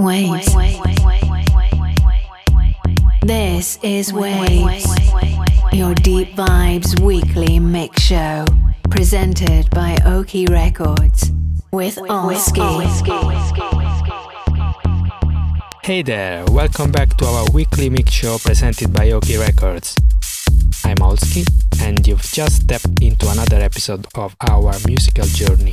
Waves. This is Waves, your deep vibes weekly mix show, presented by Oki Records with Oski. Hey there, welcome back to our weekly mix show presented by Oki Records. I'm Olski, and you've just stepped into another episode of our musical journey.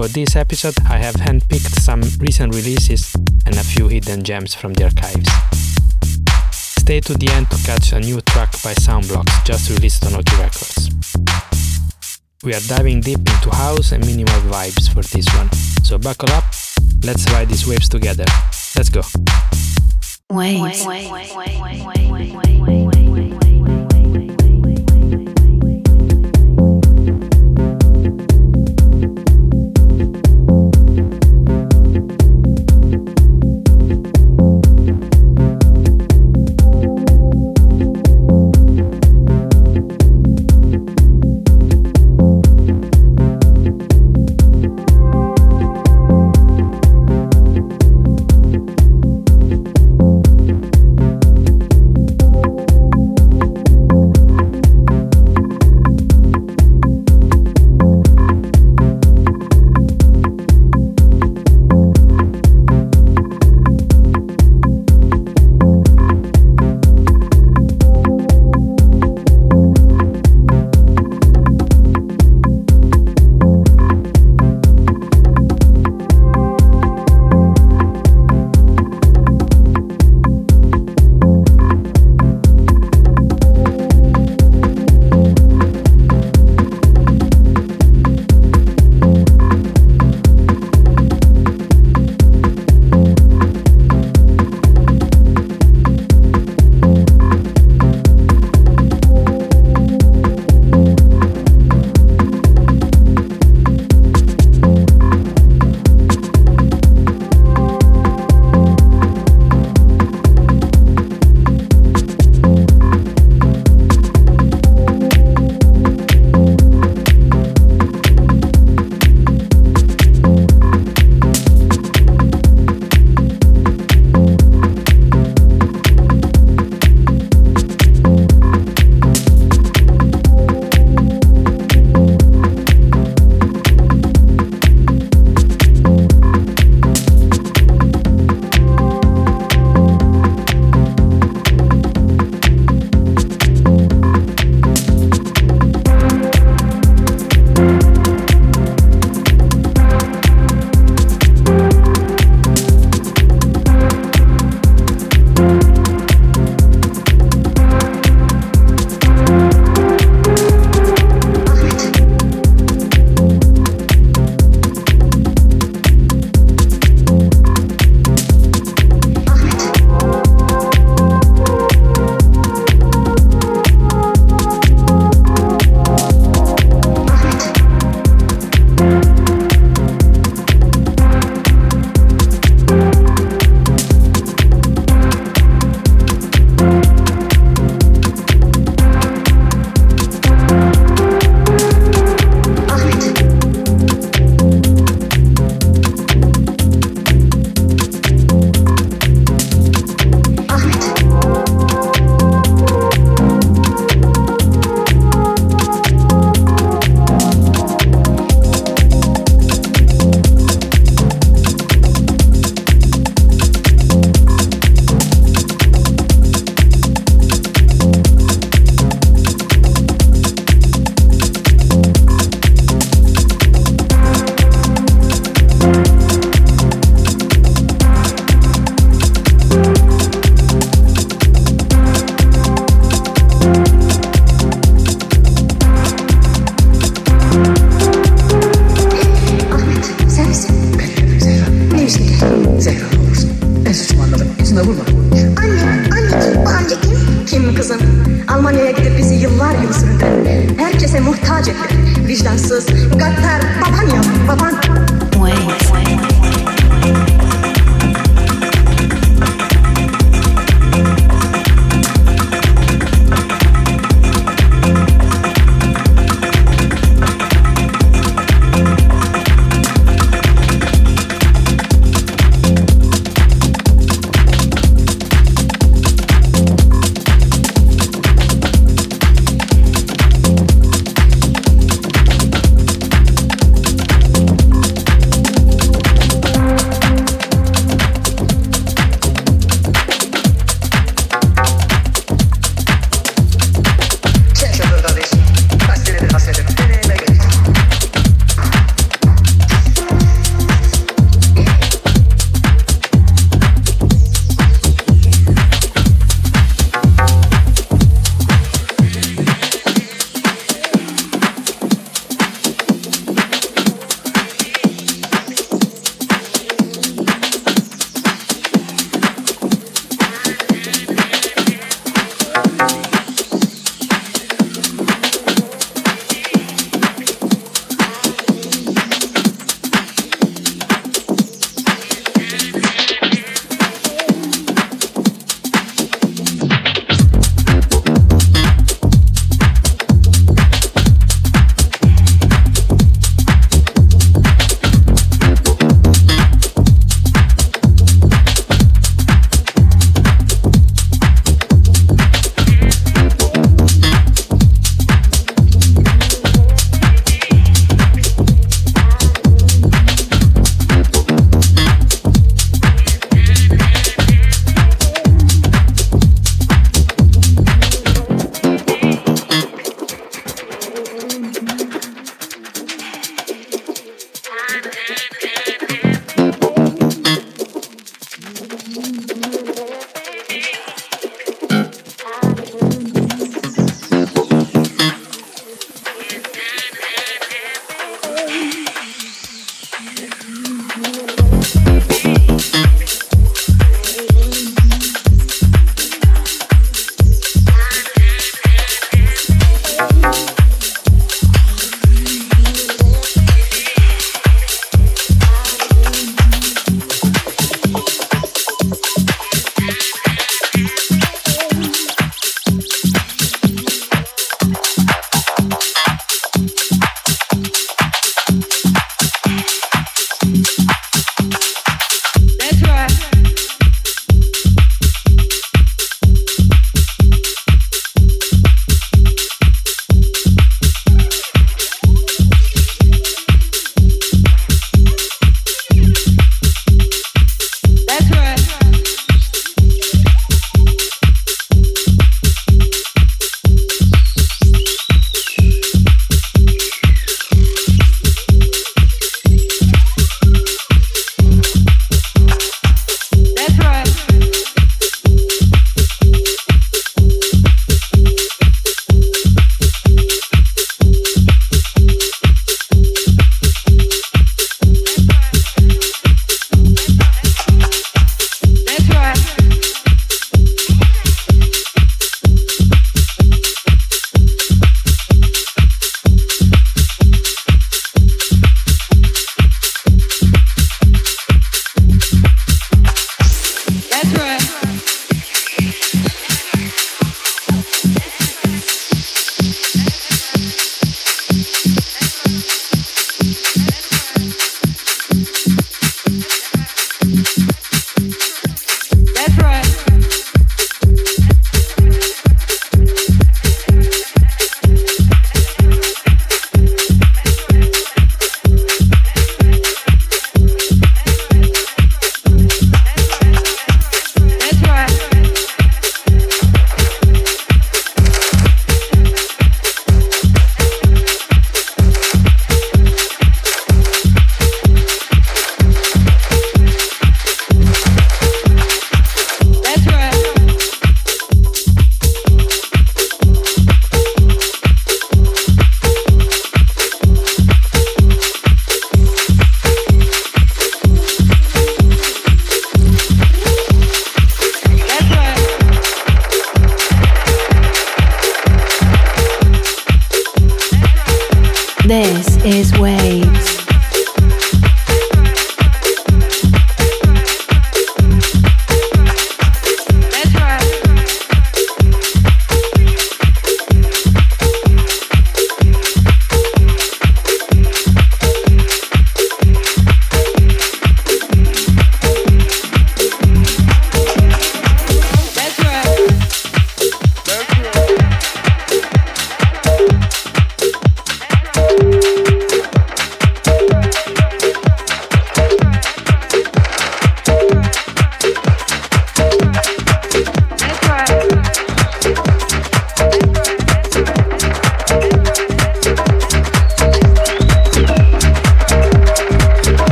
For this episode, I have handpicked some recent releases and a few hidden gems from the archives. Stay to the end to catch a new track by Soundblocks just released on Oki Records. We are diving deep into house and minimal vibes for this one, so buckle up, let's ride these waves together. Let's go. Waves.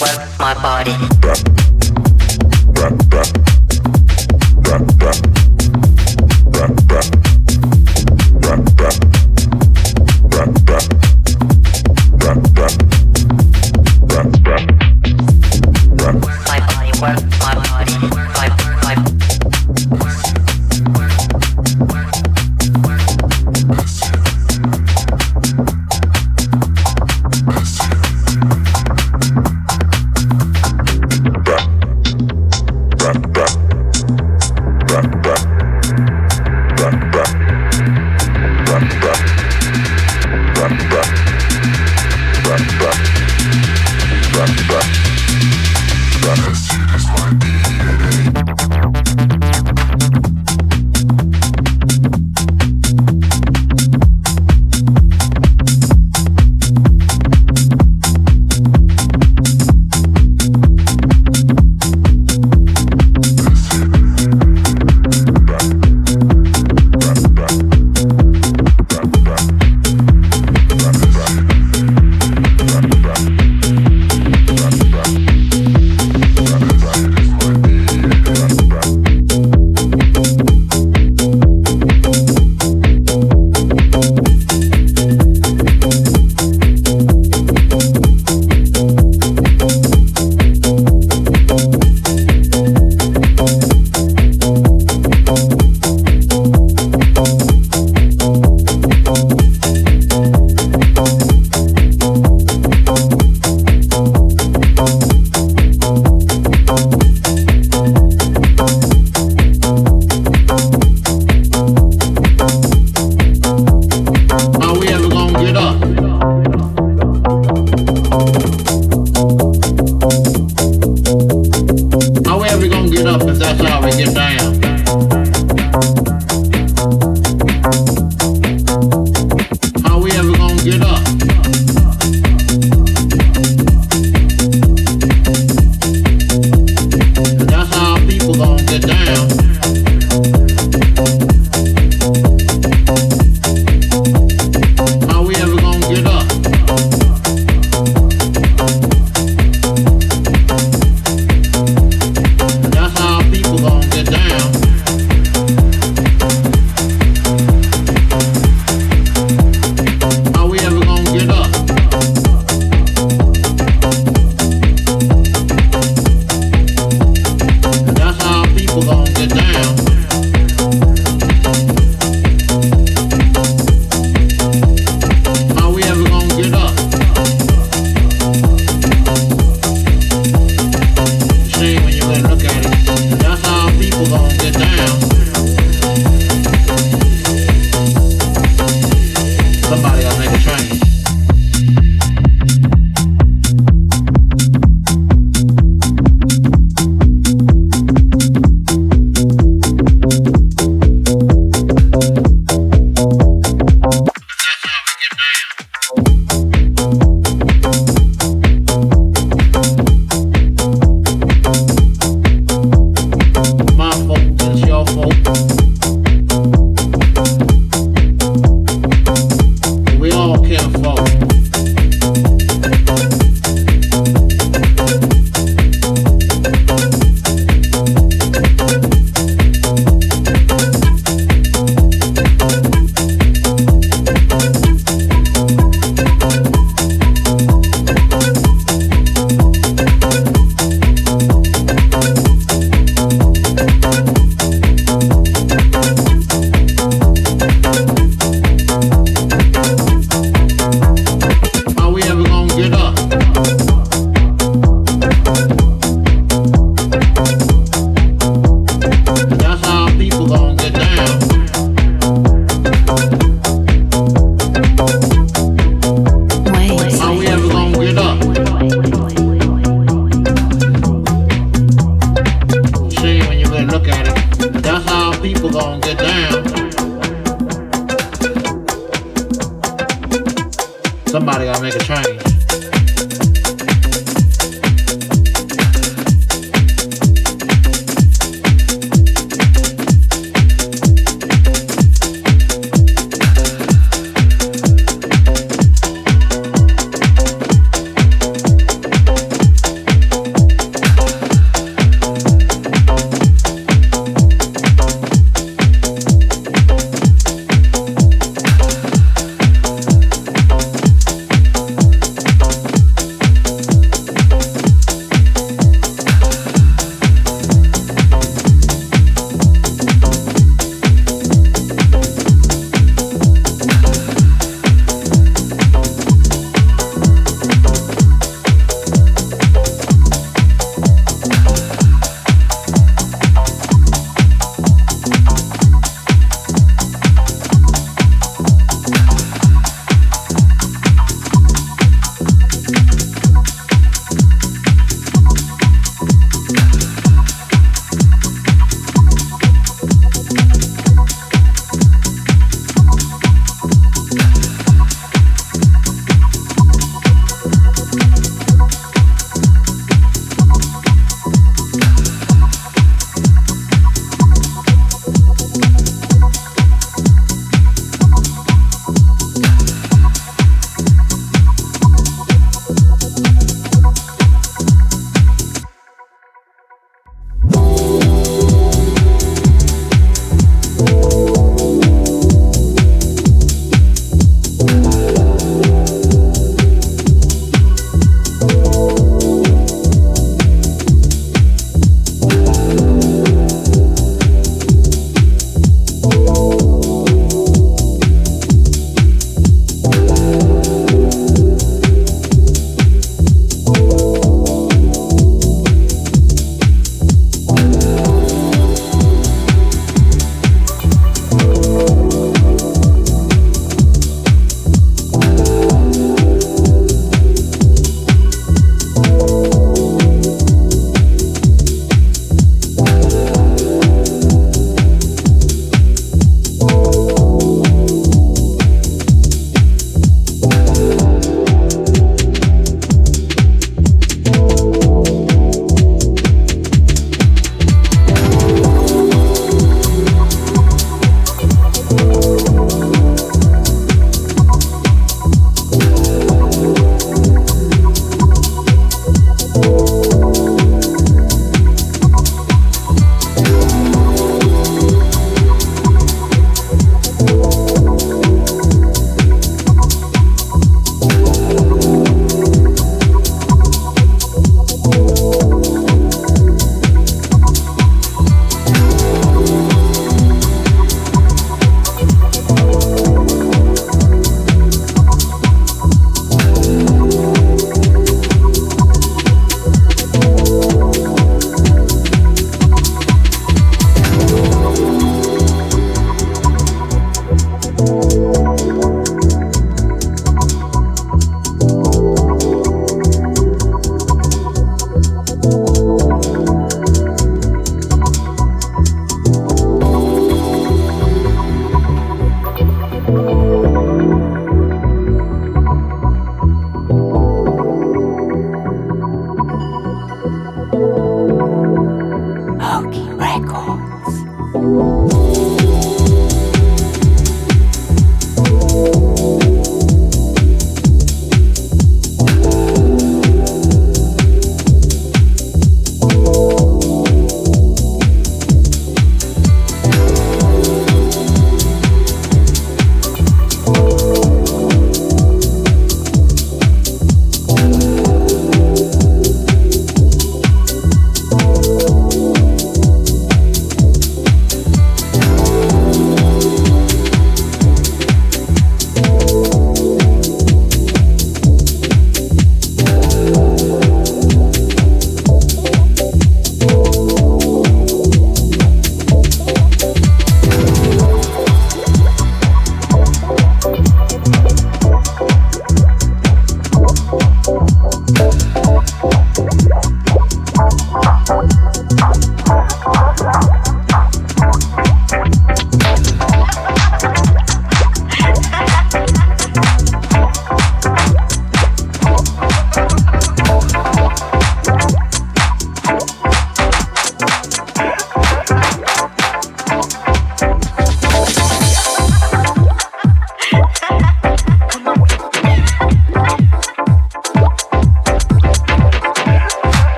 work my body.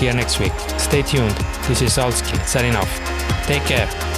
Catch you here next week. Stay tuned. This is Olski, signing off. Take care.